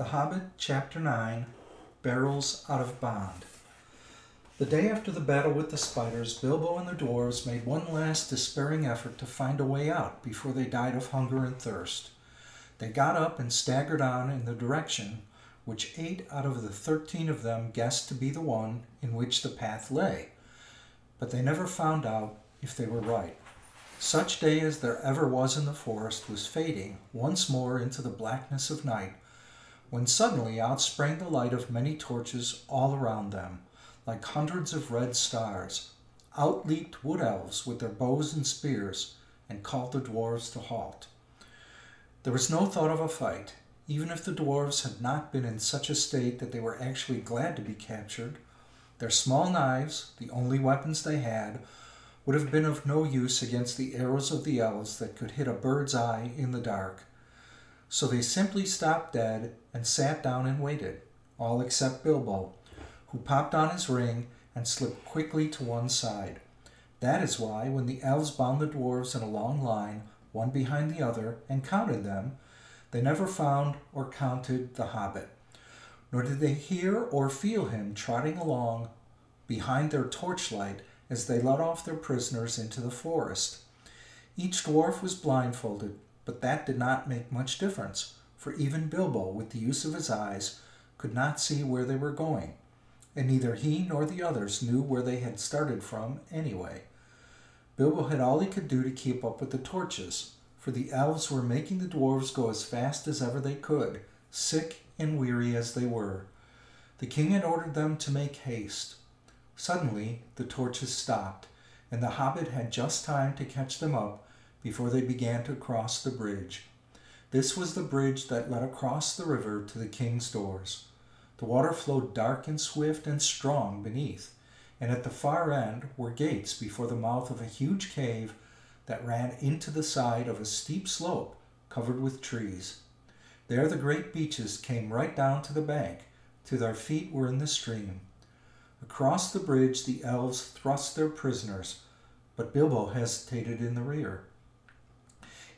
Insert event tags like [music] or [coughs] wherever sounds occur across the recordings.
The Hobbit, Chapter 9 Barrels Out of Bond. The day after the battle with the spiders, Bilbo and the dwarves made one last despairing effort to find a way out before they died of hunger and thirst. They got up and staggered on in the direction which eight out of the thirteen of them guessed to be the one in which the path lay, but they never found out if they were right. Such day as there ever was in the forest was fading once more into the blackness of night when suddenly out sprang the light of many torches all around them, like hundreds of red stars. Out leaped wood elves with their bows and spears, and called the dwarves to halt. There was no thought of a fight, even if the dwarves had not been in such a state that they were actually glad to be captured. Their small knives, the only weapons they had, would have been of no use against the arrows of the elves that could hit a bird's eye in the dark. So they simply stopped dead and sat down and waited, all except Bilbo, who popped on his ring and slipped quickly to one side. That is why, when the elves bound the dwarves in a long line, one behind the other, and counted them, they never found or counted the hobbit, nor did they hear or feel him trotting along behind their torchlight as they led off their prisoners into the forest. Each dwarf was blindfolded, but that did not make much difference, for even Bilbo, with the use of his eyes, could not see where they were going, and neither he nor the others knew where they had started from anyway. Bilbo had all he could do to keep up with the torches, for the elves were making the dwarves go as fast as ever they could, sick and weary as they were. The king had ordered them to make haste. Suddenly the torches stopped, and the hobbit had just time to catch them up before they began to cross the bridge. This was the bridge that led across the river to the king's doors. The water flowed dark and swift and strong beneath, and at the far end were gates before the mouth of a huge cave that ran into the side of a steep slope covered with trees. There the great beeches came right down to the bank, till their feet were in the stream. Across the bridge the elves thrust their prisoners, but Bilbo hesitated in the rear.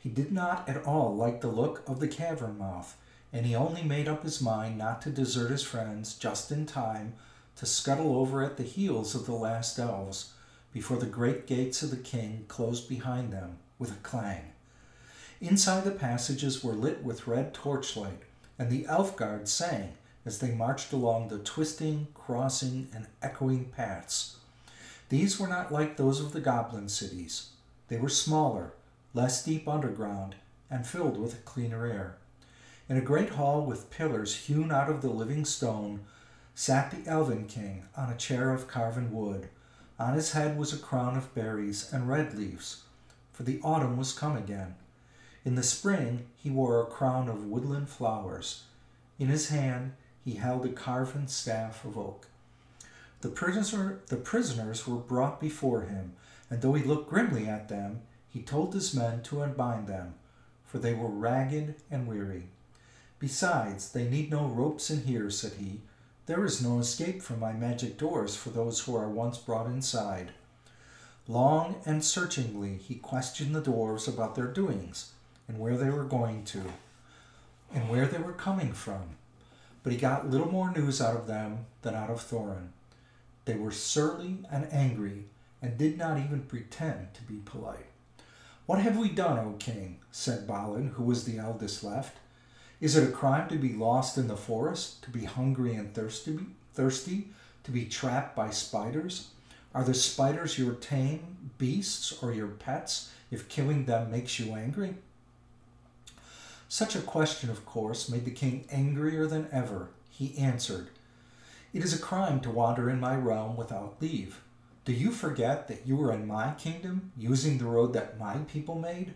He did not at all like the look of the cavern mouth, and he only made up his mind not to desert his friends just in time to scuttle over at the heels of the last elves before the great gates of the king closed behind them with a clang. Inside the passages were lit with red torchlight, and the elf guard sang as they marched along the twisting, crossing, and echoing paths. These were not like those of the goblin cities. They were smaller, less deep underground, and filled with cleaner air. In a great hall with pillars hewn out of the living stone sat the Elven King on a chair of carven wood. On his head was a crown of berries and red leaves, for the autumn was come again. In the spring he wore a crown of woodland flowers. In his hand he held a carven staff of oak. The, prisoner, the prisoners were brought before him, and though he looked grimly at them, he told his men to unbind them, for they were ragged and weary. Besides, they need no ropes in here, said he. There is no escape from my magic doors for those who are once brought inside. Long and searchingly he questioned the dwarves about their doings, and where they were going to, and where they were coming from. But he got little more news out of them than out of Thorin. They were surly and angry, and did not even pretend to be polite. What have we done, O king? said Balin, who was the eldest left. Is it a crime to be lost in the forest, to be hungry and thirsty, thirsty, to be trapped by spiders? Are the spiders your tame beasts or your pets if killing them makes you angry? Such a question, of course, made the king angrier than ever. He answered, It is a crime to wander in my realm without leave. Do you forget that you were in my kingdom, using the road that my people made?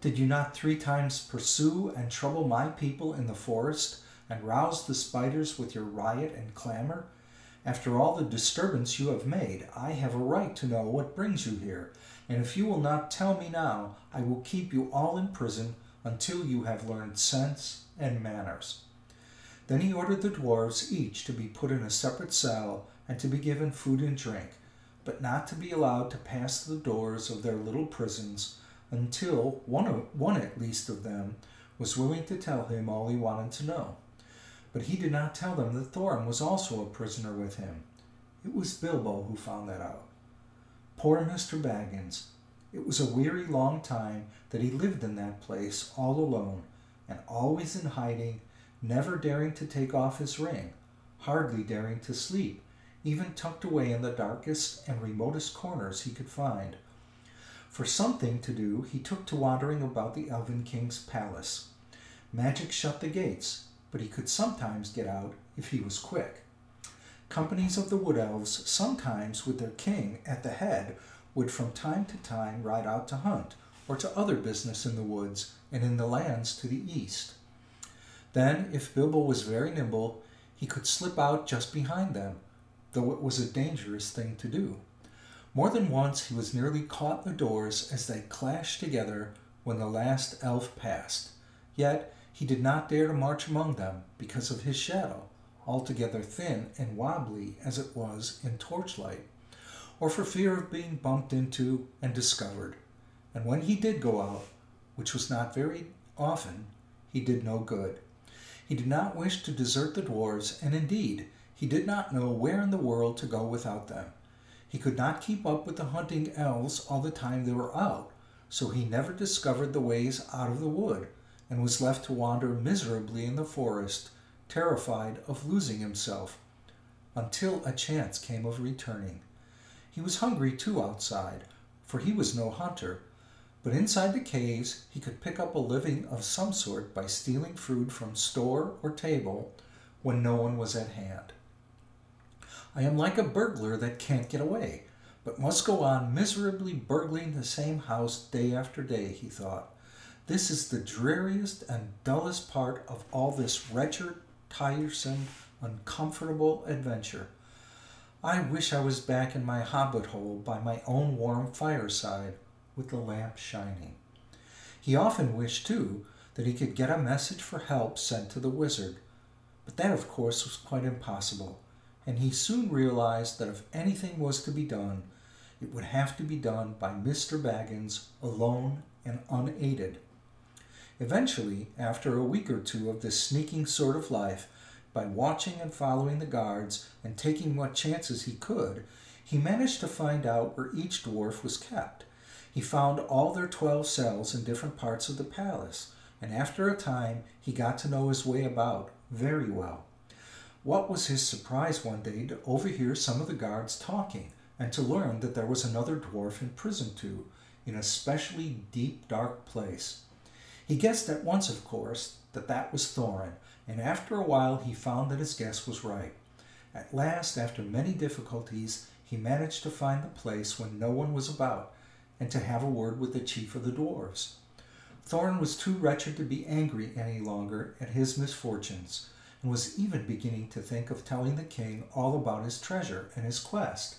Did you not three times pursue and trouble my people in the forest, and rouse the spiders with your riot and clamor? After all the disturbance you have made, I have a right to know what brings you here, and if you will not tell me now, I will keep you all in prison until you have learned sense and manners. Then he ordered the dwarfs each to be put in a separate cell and to be given food and drink but not to be allowed to pass the doors of their little prisons until one, of, one at least of them was willing to tell him all he wanted to know. but he did not tell them that Thorin was also a prisoner with him. It was Bilbo who found that out. Poor Mr. Baggins. It was a weary long time that he lived in that place all alone, and always in hiding, never daring to take off his ring, hardly daring to sleep, even tucked away in the darkest and remotest corners he could find. For something to do, he took to wandering about the Elven King's palace. Magic shut the gates, but he could sometimes get out if he was quick. Companies of the Wood Elves, sometimes with their king at the head, would from time to time ride out to hunt or to other business in the woods and in the lands to the east. Then, if Bilbo was very nimble, he could slip out just behind them, though it was a dangerous thing to do. More than once he was nearly caught in the doors as they clashed together when the last elf passed. Yet he did not dare to march among them because of his shadow, altogether thin and wobbly as it was in torchlight, or for fear of being bumped into and discovered. And when he did go out, which was not very often, he did no good. He did not wish to desert the dwarfs, and indeed, he did not know where in the world to go without them. He could not keep up with the hunting elves all the time they were out, so he never discovered the ways out of the wood, and was left to wander miserably in the forest, terrified of losing himself, until a chance came of returning. He was hungry too outside, for he was no hunter, but inside the caves he could pick up a living of some sort by stealing food from store or table when no one was at hand. I am like a burglar that can't get away, but must go on miserably burgling the same house day after day, he thought. This is the dreariest and dullest part of all this wretched, tiresome, uncomfortable adventure. I wish I was back in my hobbit hole by my own warm fireside with the lamp shining. He often wished, too, that he could get a message for help sent to the wizard, but that, of course, was quite impossible and he soon realized that if anything was to be done, it would have to be done by Mr. Baggins alone and unaided. Eventually, after a week or two of this sneaking sort of life, by watching and following the guards and taking what chances he could, he managed to find out where each dwarf was kept. He found all their twelve cells in different parts of the palace, and after a time he got to know his way about very well. What was his surprise one day to overhear some of the guards talking and to learn that there was another dwarf in prison too, in a specially deep, dark place. He guessed at once, of course, that that was Thorin, and after a while he found that his guess was right. At last, after many difficulties, he managed to find the place when no one was about, and to have a word with the chief of the dwarfs. Thorin was too wretched to be angry any longer at his misfortunes, and was even beginning to think of telling the king all about his treasure and his quest,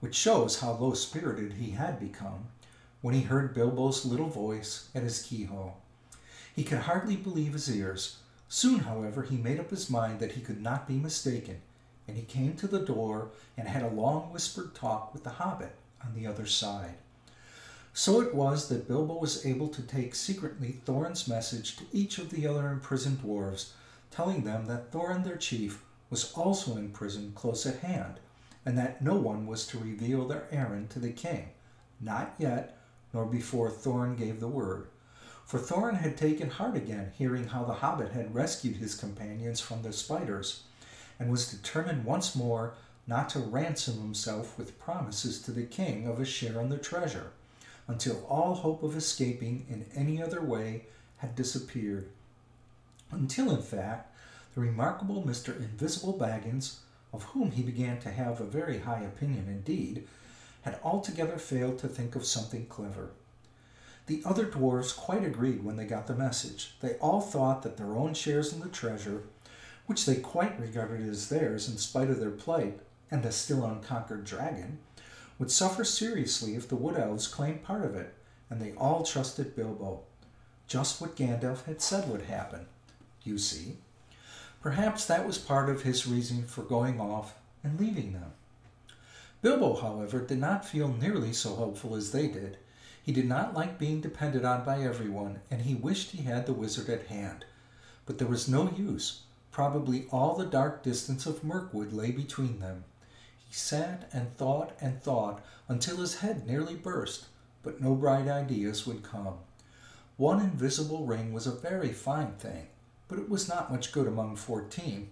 which shows how low spirited he had become when he heard Bilbo's little voice at his keyhole. He could hardly believe his ears. Soon, however, he made up his mind that he could not be mistaken, and he came to the door and had a long whispered talk with the hobbit on the other side. So it was that Bilbo was able to take secretly Thorin's message to each of the other imprisoned dwarfs telling them that Thorin their chief was also in prison close at hand, and that no one was to reveal their errand to the king, not yet, nor before Thorin gave the word. For Thorin had taken heart again, hearing how the hobbit had rescued his companions from the spiders, and was determined once more not to ransom himself with promises to the king of a share in the treasure, until all hope of escaping in any other way had disappeared until in fact the remarkable Mr. Invisible Baggins, of whom he began to have a very high opinion indeed, had altogether failed to think of something clever. The other dwarfs quite agreed when they got the message. They all thought that their own shares in the treasure, which they quite regarded as theirs in spite of their plight and the still unconquered dragon, would suffer seriously if the wood elves claimed part of it, and they all trusted Bilbo. Just what Gandalf had said would happen you see. Perhaps that was part of his reason for going off and leaving them. Bilbo, however, did not feel nearly so hopeful as they did. He did not like being depended on by everyone, and he wished he had the wizard at hand. But there was no use, Probably all the dark distance of Mirkwood lay between them. He sat and thought and thought until his head nearly burst, but no bright ideas would come. One invisible ring was a very fine thing, but it was not much good among fourteen.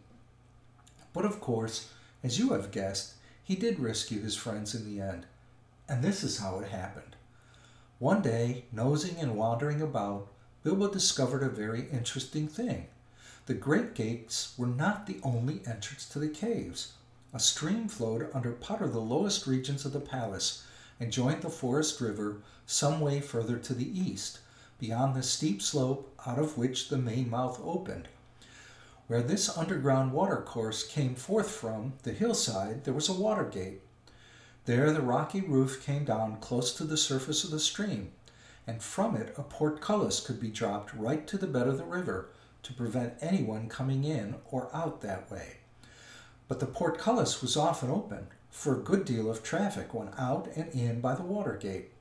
But of course, as you have guessed, he did rescue his friends in the end. And this is how it happened. One day, nosing and wandering about, Bilbo discovered a very interesting thing. The great gates were not the only entrance to the caves. A stream flowed under part of the lowest regions of the palace and joined the forest river some way further to the east, beyond the steep slope out of which the main mouth opened. Where this underground watercourse came forth from, the hillside, there was a water gate. There the rocky roof came down close to the surface of the stream, and from it a portcullis could be dropped right to the bed of the river to prevent anyone coming in or out that way but the portcullis was often open, for a good deal of traffic went out and in by the water gate.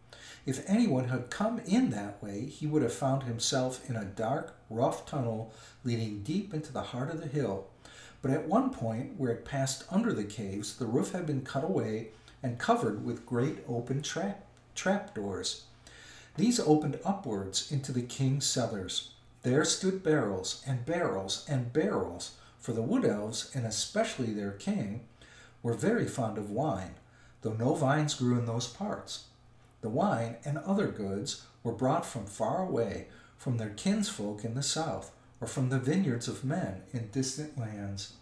If anyone had come in that way, he would have found himself in a dark, rough tunnel leading deep into the heart of the hill. But at one point, where it passed under the caves, the roof had been cut away and covered with great open trap, doors. These opened upwards into the king's cellars. There stood barrels and barrels and barrels for the Wood Elves, and especially their king, were very fond of wine, though no vines grew in those parts. The wine and other goods were brought from far away, from their kinsfolk in the south, or from the vineyards of men in distant lands.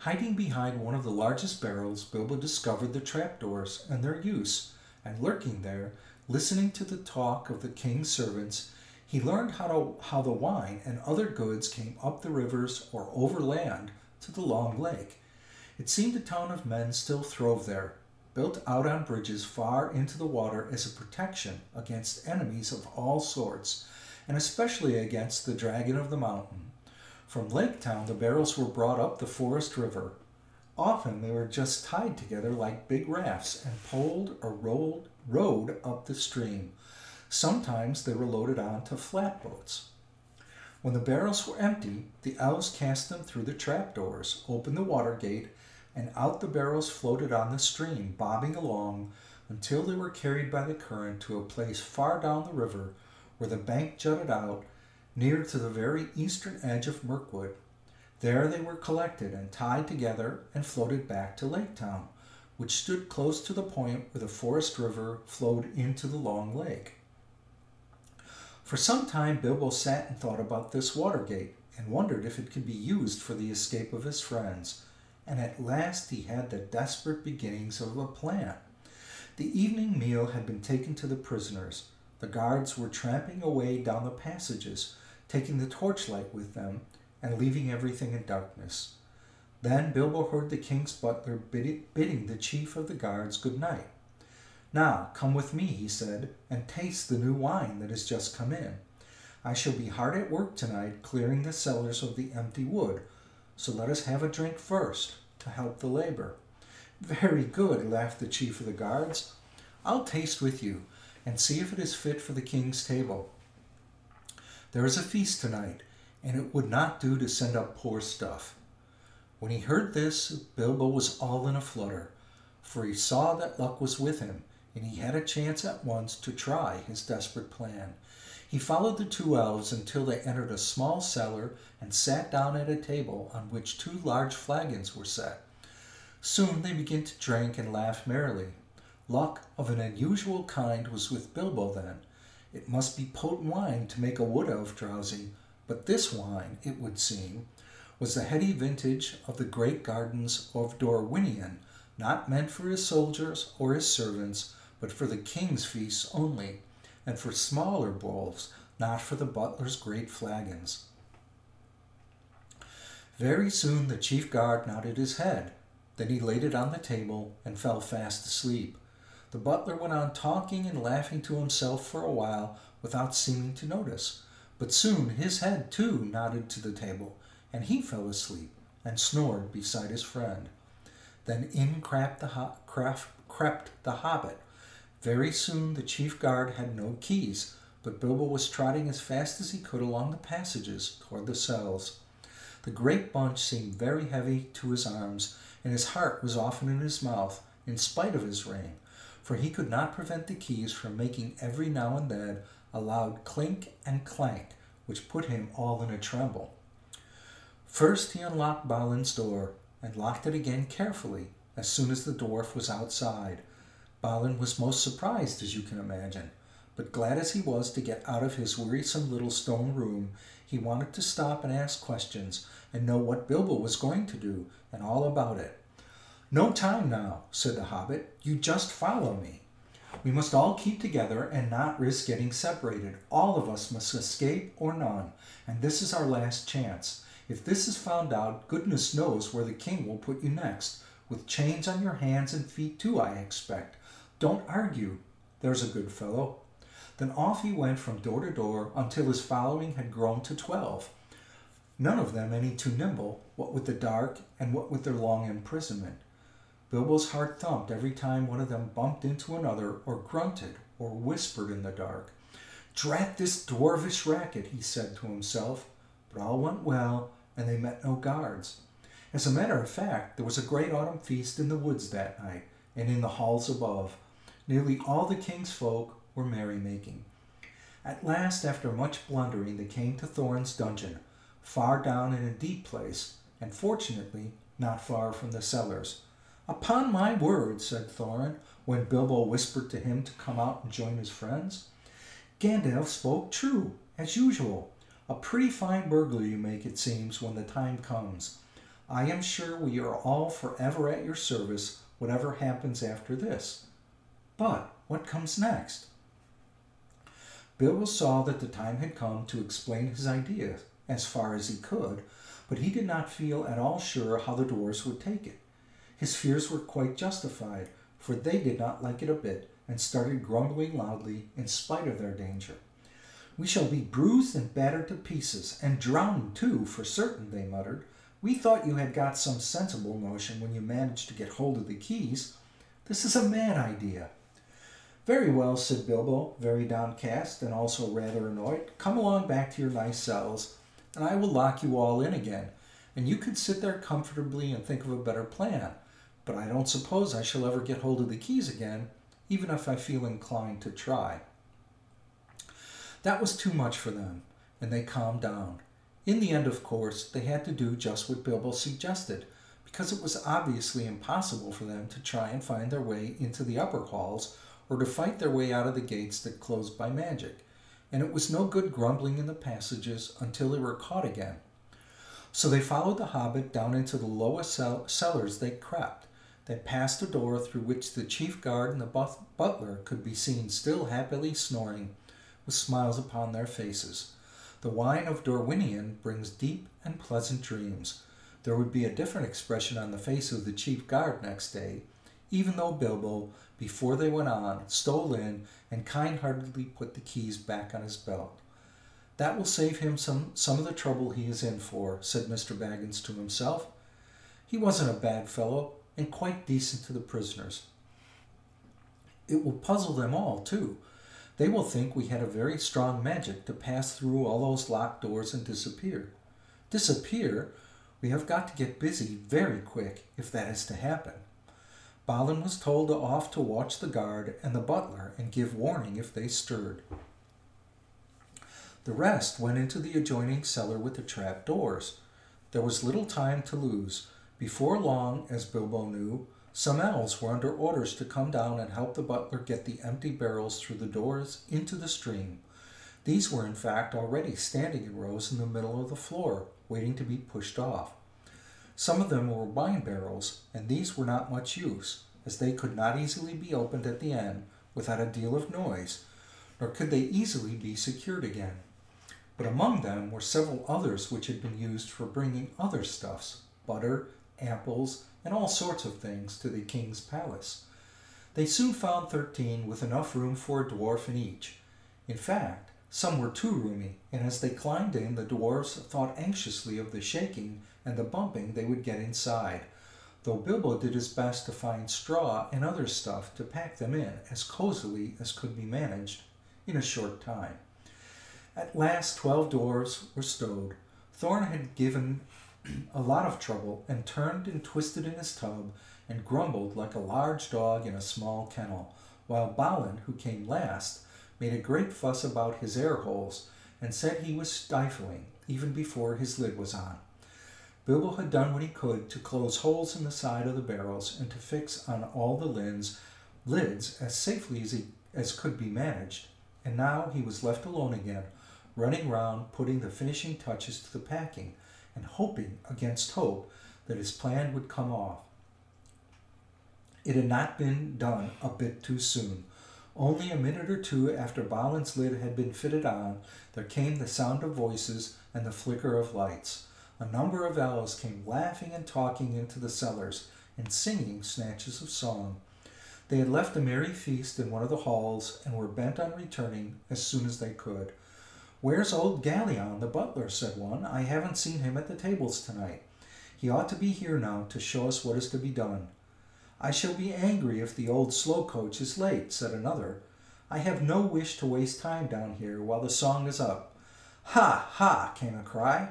Hiding behind one of the largest barrels, Bilbo discovered the trapdoors and their use, and lurking there, listening to the talk of the king's servants, he learned how, to, how the wine and other goods came up the rivers or overland to the long lake. It seemed a town of men still throve there, built out on bridges far into the water as a protection against enemies of all sorts, and especially against the dragon of the mountain. From Lake Town, the barrels were brought up the forest river. Often they were just tied together like big rafts and poled or rolled, rowed up the stream. Sometimes they were loaded onto flatboats. When the barrels were empty, the elves cast them through the trapdoors, opened the water gate, and out the barrels floated on the stream, bobbing along until they were carried by the current to a place far down the river where the bank jutted out near to the very eastern edge of Mirkwood. There they were collected and tied together and floated back to Lake Town, which stood close to the point where the Forest River flowed into the Long Lake. For some time, Bilbo sat and thought about this Watergate and wondered if it could be used for the escape of his friends. And at last he had the desperate beginnings of a plan. The evening meal had been taken to the prisoners. The guards were tramping away down the passages, taking the torchlight with them, and leaving everything in darkness. Then Bilbo heard the king's butler bidding the chief of the guards good night. Now, come with me, he said, and taste the new wine that has just come in. I shall be hard at work tonight clearing the cellars of the empty wood, so let us have a drink first to help the labor. Very good, laughed the chief of the guards. I'll taste with you and see if it is fit for the king's table. There is a feast tonight, and it would not do to send up poor stuff. When he heard this, Bilbo was all in a flutter, for he saw that luck was with him and he had a chance at once to try his desperate plan. He followed the two elves until they entered a small cellar and sat down at a table on which two large flagons were set. Soon they began to drink and laugh merrily. Luck of an unusual kind was with Bilbo then. It must be potent wine to make a wood elf drowsy, but this wine, it would seem, was the heady vintage of the great gardens of Dorwinion, not meant for his soldiers or his servants, but for the king's feasts only, and for smaller bowls, not for the butler's great flagons. Very soon the chief guard nodded his head. Then he laid it on the table and fell fast asleep. The butler went on talking and laughing to himself for a while without seeming to notice. But soon his head too nodded to the table, and he fell asleep and snored beside his friend. Then in crept the, ho- crept the hobbit very soon the chief guard had no keys, but Bilbo was trotting as fast as he could along the passages toward the cells. The great bunch seemed very heavy to his arms, and his heart was often in his mouth, in spite of his ring, for he could not prevent the keys from making every now and then a loud clink and clank, which put him all in a tremble. First he unlocked Balin's door and locked it again carefully as soon as the dwarf was outside. Balin was most surprised, as you can imagine, but glad as he was to get out of his wearisome little stone room, he wanted to stop and ask questions and know what Bilbo was going to do and all about it. No time now, said the hobbit. You just follow me. We must all keep together and not risk getting separated. All of us must escape or none, and this is our last chance. If this is found out, goodness knows where the king will put you next, with chains on your hands and feet too, I expect. Don't argue. There's a good fellow. Then off he went from door to door until his following had grown to twelve. None of them any too nimble, what with the dark and what with their long imprisonment. Bilbo's heart thumped every time one of them bumped into another or grunted or whispered in the dark. Drat this dwarvish racket, he said to himself. But all went well, and they met no guards. As a matter of fact, there was a great autumn feast in the woods that night, and in the halls above. Nearly all the king's folk were merrymaking. At last, after much blundering, they came to Thorin's dungeon, far down in a deep place, and fortunately not far from the cellars. Upon my word, said Thorin, when Bilbo whispered to him to come out and join his friends. Gandalf spoke true, as usual. A pretty fine burglar you make, it seems, when the time comes. I am sure we are all forever at your service, whatever happens after this. But what comes next? Bilbo saw that the time had come to explain his idea as far as he could, but he did not feel at all sure how the dwarfs would take it. His fears were quite justified, for they did not like it a bit, and started grumbling loudly in spite of their danger. We shall be bruised and battered to pieces, and drowned too, for certain, they muttered. We thought you had got some sensible notion when you managed to get hold of the keys. This is a mad idea. Very well, said Bilbo, very downcast and also rather annoyed. Come along back to your nice cells, and I will lock you all in again, and you can sit there comfortably and think of a better plan but I don't suppose I shall ever get hold of the keys again, even if I feel inclined to try. That was too much for them, and they calmed down. In the end, of course, they had to do just what Bilbo suggested, because it was obviously impossible for them to try and find their way into the upper halls or to fight their way out of the gates that closed by magic, and it was no good grumbling in the passages until they were caught again. So they followed the hobbit down into the lowest cell- cellars they crept, they passed a door through which the chief guard and the butler could be seen still happily snoring, with smiles upon their faces. The wine of Dorwinion brings deep and pleasant dreams. There would be a different expression on the face of the chief guard next day, even though Bilbo, before they went on, stole in and kind heartedly put the keys back on his belt. That will save him some, some of the trouble he is in for, said Mr. Baggins to himself. He wasn't a bad fellow, and quite decent to the prisoners. It will puzzle them all, too. They will think we had a very strong magic to pass through all those locked doors and disappear. Disappear? We have got to get busy very quick if that is to happen. Balin was told off to watch the guard and the butler and give warning if they stirred. The rest went into the adjoining cellar with the trap doors. There was little time to lose, before long, as Bilbo knew, some elves were under orders to come down and help the butler get the empty barrels through the doors into the stream. These were, in fact, already standing in rows in the middle of the floor, waiting to be pushed off. Some of them were wine barrels, and these were not much use, as they could not easily be opened at the end without a deal of noise, nor could they easily be secured again. But among them were several others which had been used for bringing other stuffs, butter, apples, and all sorts of things to the king's palace. They soon found thirteen with enough room for a dwarf in each. In fact, some were too roomy, and as they climbed in, the dwarfs thought anxiously of the shaking and the bumping they would get inside, though Bilbo did his best to find straw and other stuff to pack them in as cozily as could be managed in a short time. At last, twelve doors were stowed. Thorin had given [clears throat] a lot of trouble and turned and twisted in his tub and grumbled like a large dog in a small kennel, while Balin, who came last, made a great fuss about his air holes and said he was stifling even before his lid was on. Bilbo had done what he could to close holes in the side of the barrels and to fix on all the lids, lids as safely as, he, as could be managed, and now he was left alone again, running round putting the finishing touches to the packing and hoping against hope that his plan would come off. It had not been done a bit too soon. Only a minute or two after Balin's lid had been fitted on, there came the sound of voices and the flicker of lights. A number of elves came laughing and talking into the cellars and singing snatches of song. They had left a merry feast in one of the halls and were bent on returning as soon as they could. Where's old Galion, the butler? said one. I haven't seen him at the tables tonight. He ought to be here now to show us what is to be done. I shall be angry if the old slow coach is late, said another. I have no wish to waste time down here while the song is up. Ha! Ha! came a cry.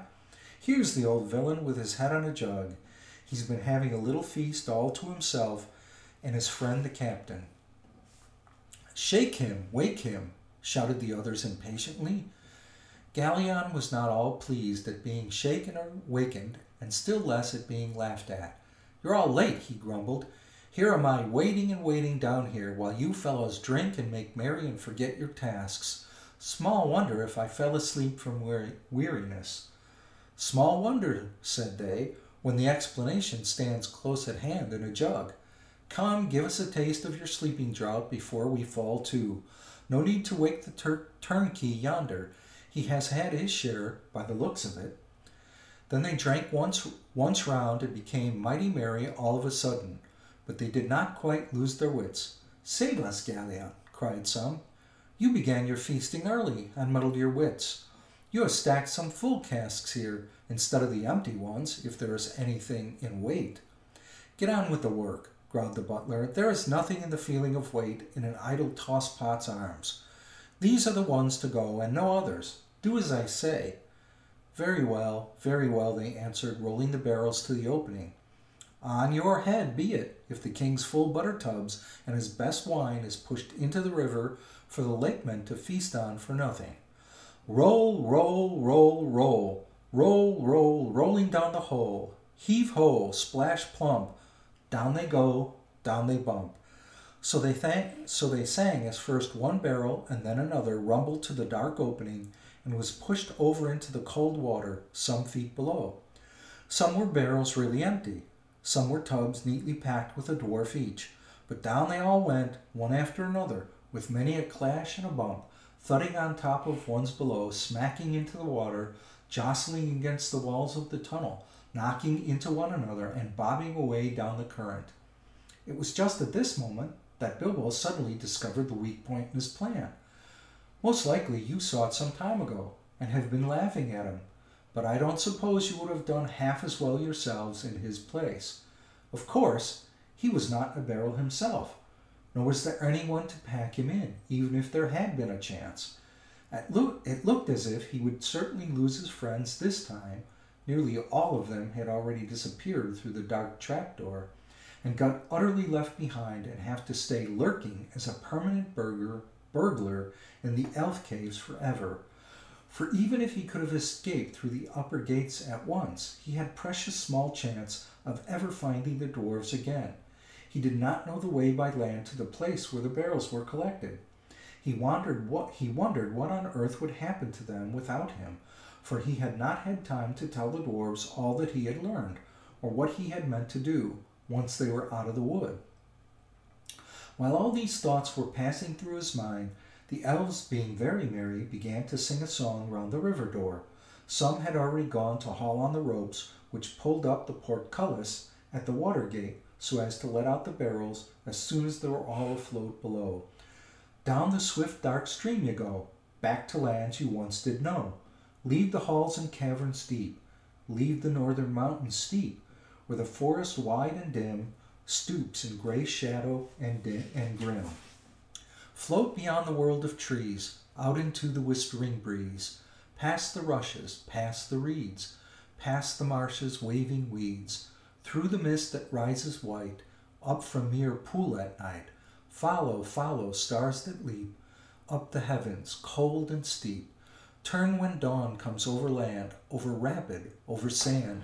Here's the old villain with his head on a jug. He's been having a little feast all to himself and his friend the captain. Shake him, wake him, shouted the others impatiently. Galion was not all pleased at being shaken or wakened, and still less at being laughed at. You're all late, he grumbled. Here am I waiting and waiting down here while you fellows drink and make merry and forget your tasks. Small wonder if I fell asleep from weariness. Small wonder, said they, when the explanation stands close at hand in a jug. Come, give us a taste of your sleeping draught before we fall to. No need to wake the tur- turnkey yonder. He has had his share, by the looks of it. Then they drank once, once round and became mighty merry all of a sudden but they did not quite lose their wits. Save us, Galion, cried some. You began your feasting early and muddled your wits. You have stacked some full casks here instead of the empty ones, if there is anything in weight. Get on with the work, growled the butler. There is nothing in the feeling of weight in an idle tosspot's arms. These are the ones to go, and no others. Do as I say. Very well, very well, they answered, rolling the barrels to the opening. On your head be it, if the king's full butter tubs and his best wine is pushed into the river for the lakemen to feast on for nothing. Roll, roll, roll, roll, roll, roll, rolling down the hole. Heave ho, splash plump, down they go, down they bump. So they thank, so they sang as first one barrel and then another rumbled to the dark opening and was pushed over into the cold water some feet below. Some were barrels really empty, some were tubs neatly packed with a dwarf each, but down they all went, one after another, with many a clash and a bump, thudding on top of ones below, smacking into the water, jostling against the walls of the tunnel, knocking into one another, and bobbing away down the current. It was just at this moment that Bilbo suddenly discovered the weak point in his plan. Most likely you saw it some time ago, and have been laughing at him but I don't suppose you would have done half as well yourselves in his place. Of course, he was not a barrel himself, nor was there anyone to pack him in, even if there had been a chance. It looked as if he would certainly lose his friends this time. Nearly all of them had already disappeared through the dark trapdoor, and got utterly left behind and have to stay lurking as a permanent burglar, burglar in the elf caves forever. For even if he could have escaped through the upper gates at once, he had precious small chance of ever finding the dwarfs again. He did not know the way by land to the place where the barrels were collected. He wondered what he wondered what on earth would happen to them without him, for he had not had time to tell the dwarfs all that he had learned, or what he had meant to do once they were out of the wood. While all these thoughts were passing through his mind, the elves, being very merry, began to sing a song round the river door. Some had already gone to haul on the ropes which pulled up the portcullis at the water gate so as to let out the barrels as soon as they were all afloat below. Down the swift dark stream you go, back to lands you once did know. Leave the halls and caverns deep, leave the northern mountains steep, where the forest wide and dim stoops in gray shadow and, dim, and grim. Float beyond the world of trees, out into the whispering breeze, past the rushes, past the reeds, past the marshes waving weeds, through the mist that rises white, up from mere pool at night. Follow, follow, stars that leap, up the heavens, cold and steep. Turn when dawn comes over land, over rapid, over sand.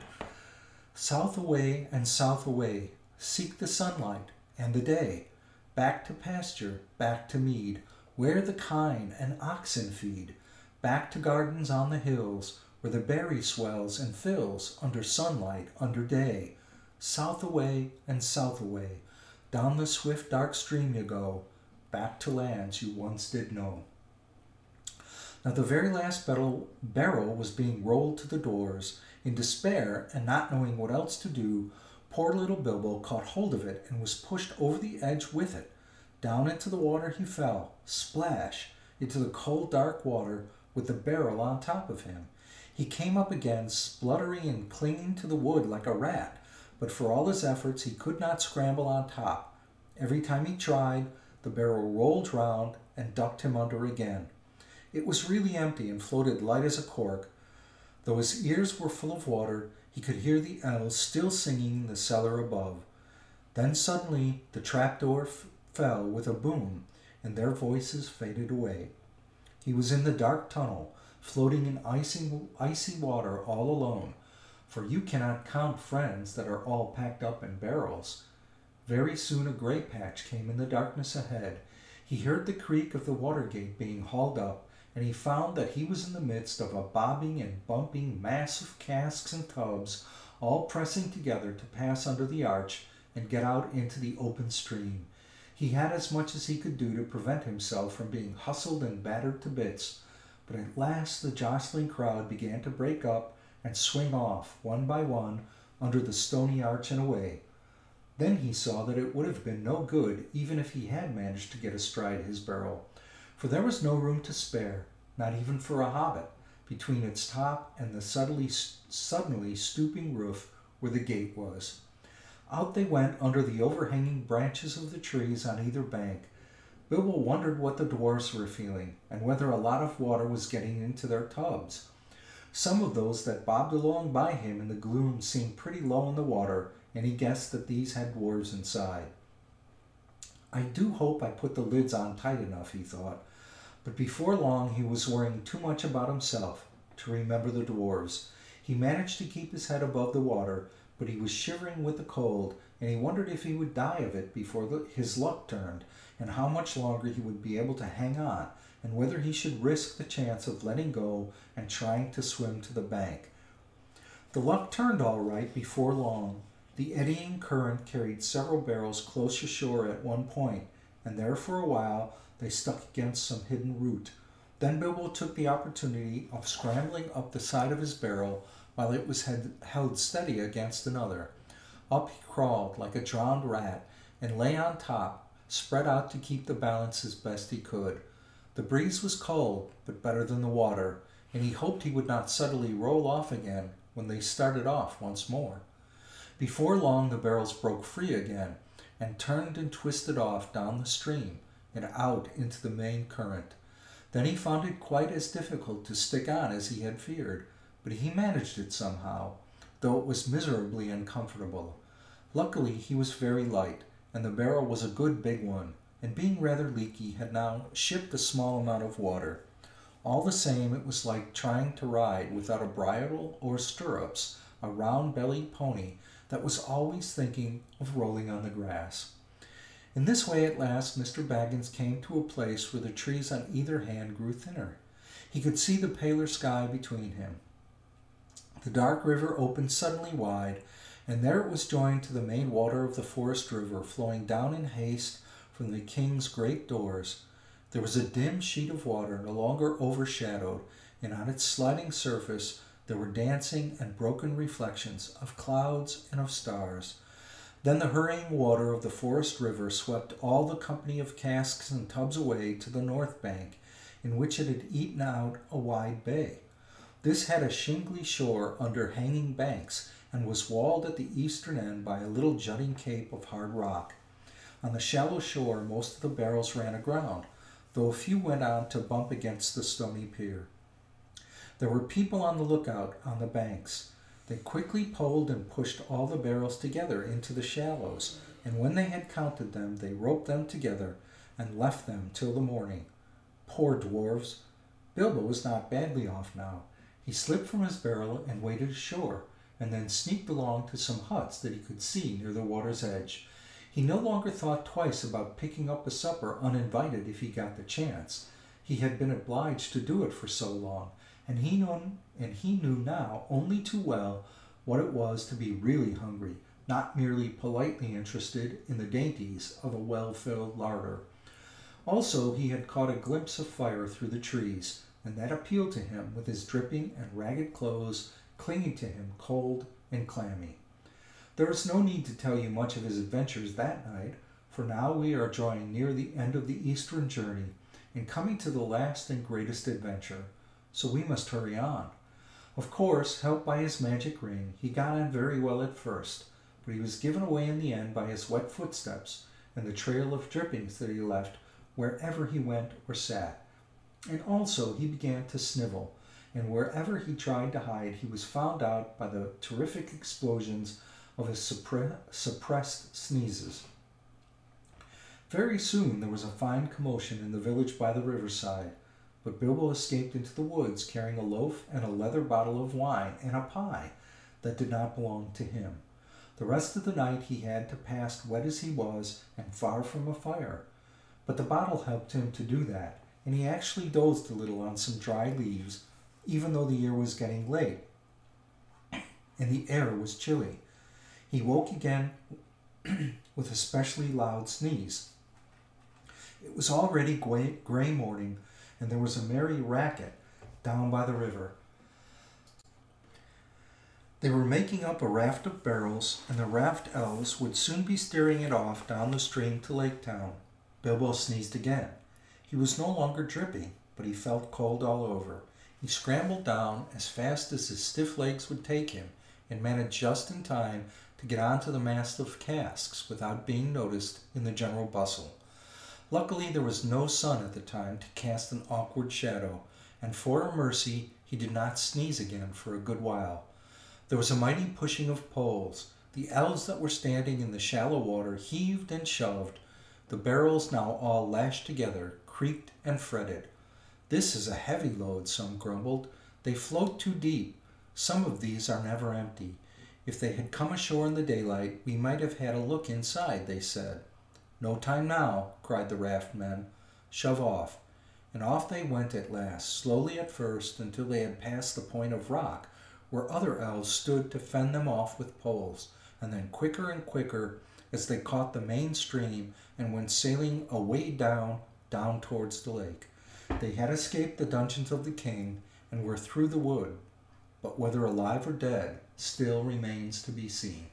South away and south away, seek the sunlight and the day. Back to pasture, back to mead, where the kine and oxen feed. Back to gardens on the hills, where the berry swells and fills under sunlight, under day. South away and south away, down the swift dark stream you go, back to lands you once did know. Now the very last barrel, barrel was being rolled to the doors. In despair and not knowing what else to do, poor little Bilbo caught hold of it and was pushed over the edge with it. Down into the water he fell, splash, into the cold dark water with the barrel on top of him. He came up again, spluttering and clinging to the wood like a rat, but for all his efforts he could not scramble on top. Every time he tried, the barrel rolled round and ducked him under again. It was really empty and floated light as a cork. Though his ears were full of water, he could hear the elves still singing in the cellar above. Then suddenly the trapdoor f- fell with a boom, and their voices faded away. He was in the dark tunnel, floating in icy, icy water all alone, for you cannot count friends that are all packed up in barrels. Very soon a gray patch came in the darkness ahead. He heard the creak of the water gate being hauled up, and he found that he was in the midst of a bobbing and bumping mass of casks and tubs, all pressing together to pass under the arch and get out into the open stream. He had as much as he could do to prevent himself from being hustled and battered to bits, but at last the jostling crowd began to break up and swing off, one by one, under the stony arch and away. Then he saw that it would have been no good even if he had managed to get astride his barrel, for there was no room to spare, not even for a hobbit, between its top and the suddenly, suddenly stooping roof where the gate was. Out they went under the overhanging branches of the trees on either bank. Bilbo wondered what the dwarfs were feeling, and whether a lot of water was getting into their tubs. Some of those that bobbed along by him in the gloom seemed pretty low in the water, and he guessed that these had dwarves inside. I do hope I put the lids on tight enough, he thought. But before long he was worrying too much about himself to remember the dwarves. He managed to keep his head above the water, but he was shivering with the cold, and he wondered if he would die of it before the, his luck turned, and how much longer he would be able to hang on, and whether he should risk the chance of letting go and trying to swim to the bank. The luck turned all right before long, the eddying current carried several barrels close ashore at one point, and there for a while they stuck against some hidden root. Then Bilbo took the opportunity of scrambling up the side of his barrel while it was held steady against another. Up he crawled like a drowned rat and lay on top, spread out to keep the balance as best he could. The breeze was cold, but better than the water, and he hoped he would not suddenly roll off again when they started off once more. Before long, the barrels broke free again and turned and twisted off down the stream and out into the main current. Then he found it quite as difficult to stick on as he had feared, but he managed it somehow, though it was miserably uncomfortable. Luckily, he was very light, and the barrel was a good big one, and being rather leaky, had now shipped a small amount of water. All the same, it was like trying to ride without a bridle or stirrups a round bellied pony that was always thinking of rolling on the grass. In this way, at last, Mr. Baggins came to a place where the trees on either hand grew thinner. He could see the paler sky between him. The dark river opened suddenly wide, and there it was joined to the main water of the forest river, flowing down in haste from the king's great doors. There was a dim sheet of water, no longer overshadowed, and on its sliding surface there were dancing and broken reflections of clouds and of stars. Then the hurrying water of the forest river swept all the company of casks and tubs away to the north bank, in which it had eaten out a wide bay. This had a shingly shore under hanging banks and was walled at the eastern end by a little jutting cape of hard rock. On the shallow shore, most of the barrels ran aground, though a few went on to bump against the stony pier. There were people on the lookout on the banks. They quickly pulled and pushed all the barrels together into the shallows, and when they had counted them, they roped them together and left them till the morning. Poor dwarfs! Bilbo was not badly off now. He slipped from his barrel and waded ashore, and then sneaked along to some huts that he could see near the water's edge. He no longer thought twice about picking up a supper uninvited if he got the chance. He had been obliged to do it for so long, and he knew, and he knew now only too well what it was to be really hungry, not merely politely interested in the dainties of a well-filled larder. Also, he had caught a glimpse of fire through the trees, and that appealed to him with his dripping and ragged clothes clinging to him cold and clammy. There is no need to tell you much of his adventures that night, for now we are drawing near the end of the eastern journey and coming to the last and greatest adventure, so we must hurry on. Of course, helped by his magic ring, he got on very well at first, but he was given away in the end by his wet footsteps and the trail of drippings that he left wherever he went or sat. And also he began to snivel, and wherever he tried to hide, he was found out by the terrific explosions of his suppre- suppressed sneezes. Very soon there was a fine commotion in the village by the riverside, but Bilbo escaped into the woods carrying a loaf and a leather bottle of wine and a pie that did not belong to him. The rest of the night he had to pass wet as he was and far from a fire, but the bottle helped him to do that, and he actually dozed a little on some dry leaves, even though the year was getting late [coughs] and the air was chilly. He woke again [coughs] with a specially loud sneeze. It was already gray morning, and there was a merry racket down by the river. They were making up a raft of barrels, and the raft elves would soon be steering it off down the stream to Lake Town. Bilbo sneezed again. He was no longer dripping, but he felt cold all over. He scrambled down as fast as his stiff legs would take him and managed just in time to get onto the mast of casks without being noticed in the general bustle. Luckily, there was no sun at the time to cast an awkward shadow, and for a mercy, he did not sneeze again for a good while. There was a mighty pushing of poles. The elves that were standing in the shallow water heaved and shoved. The barrels, now all lashed together, creaked and fretted. This is a heavy load, some grumbled. They float too deep. Some of these are never empty. If they had come ashore in the daylight, we might have had a look inside, they said. No time now, cried the raft men. Shove off. And off they went at last, slowly at first, until they had passed the point of rock, where other elves stood to fend them off with poles, and then quicker and quicker as they caught the main stream and went sailing away down, down towards the lake. They had escaped the dungeons of the king and were through the wood, but whether alive or dead still remains to be seen.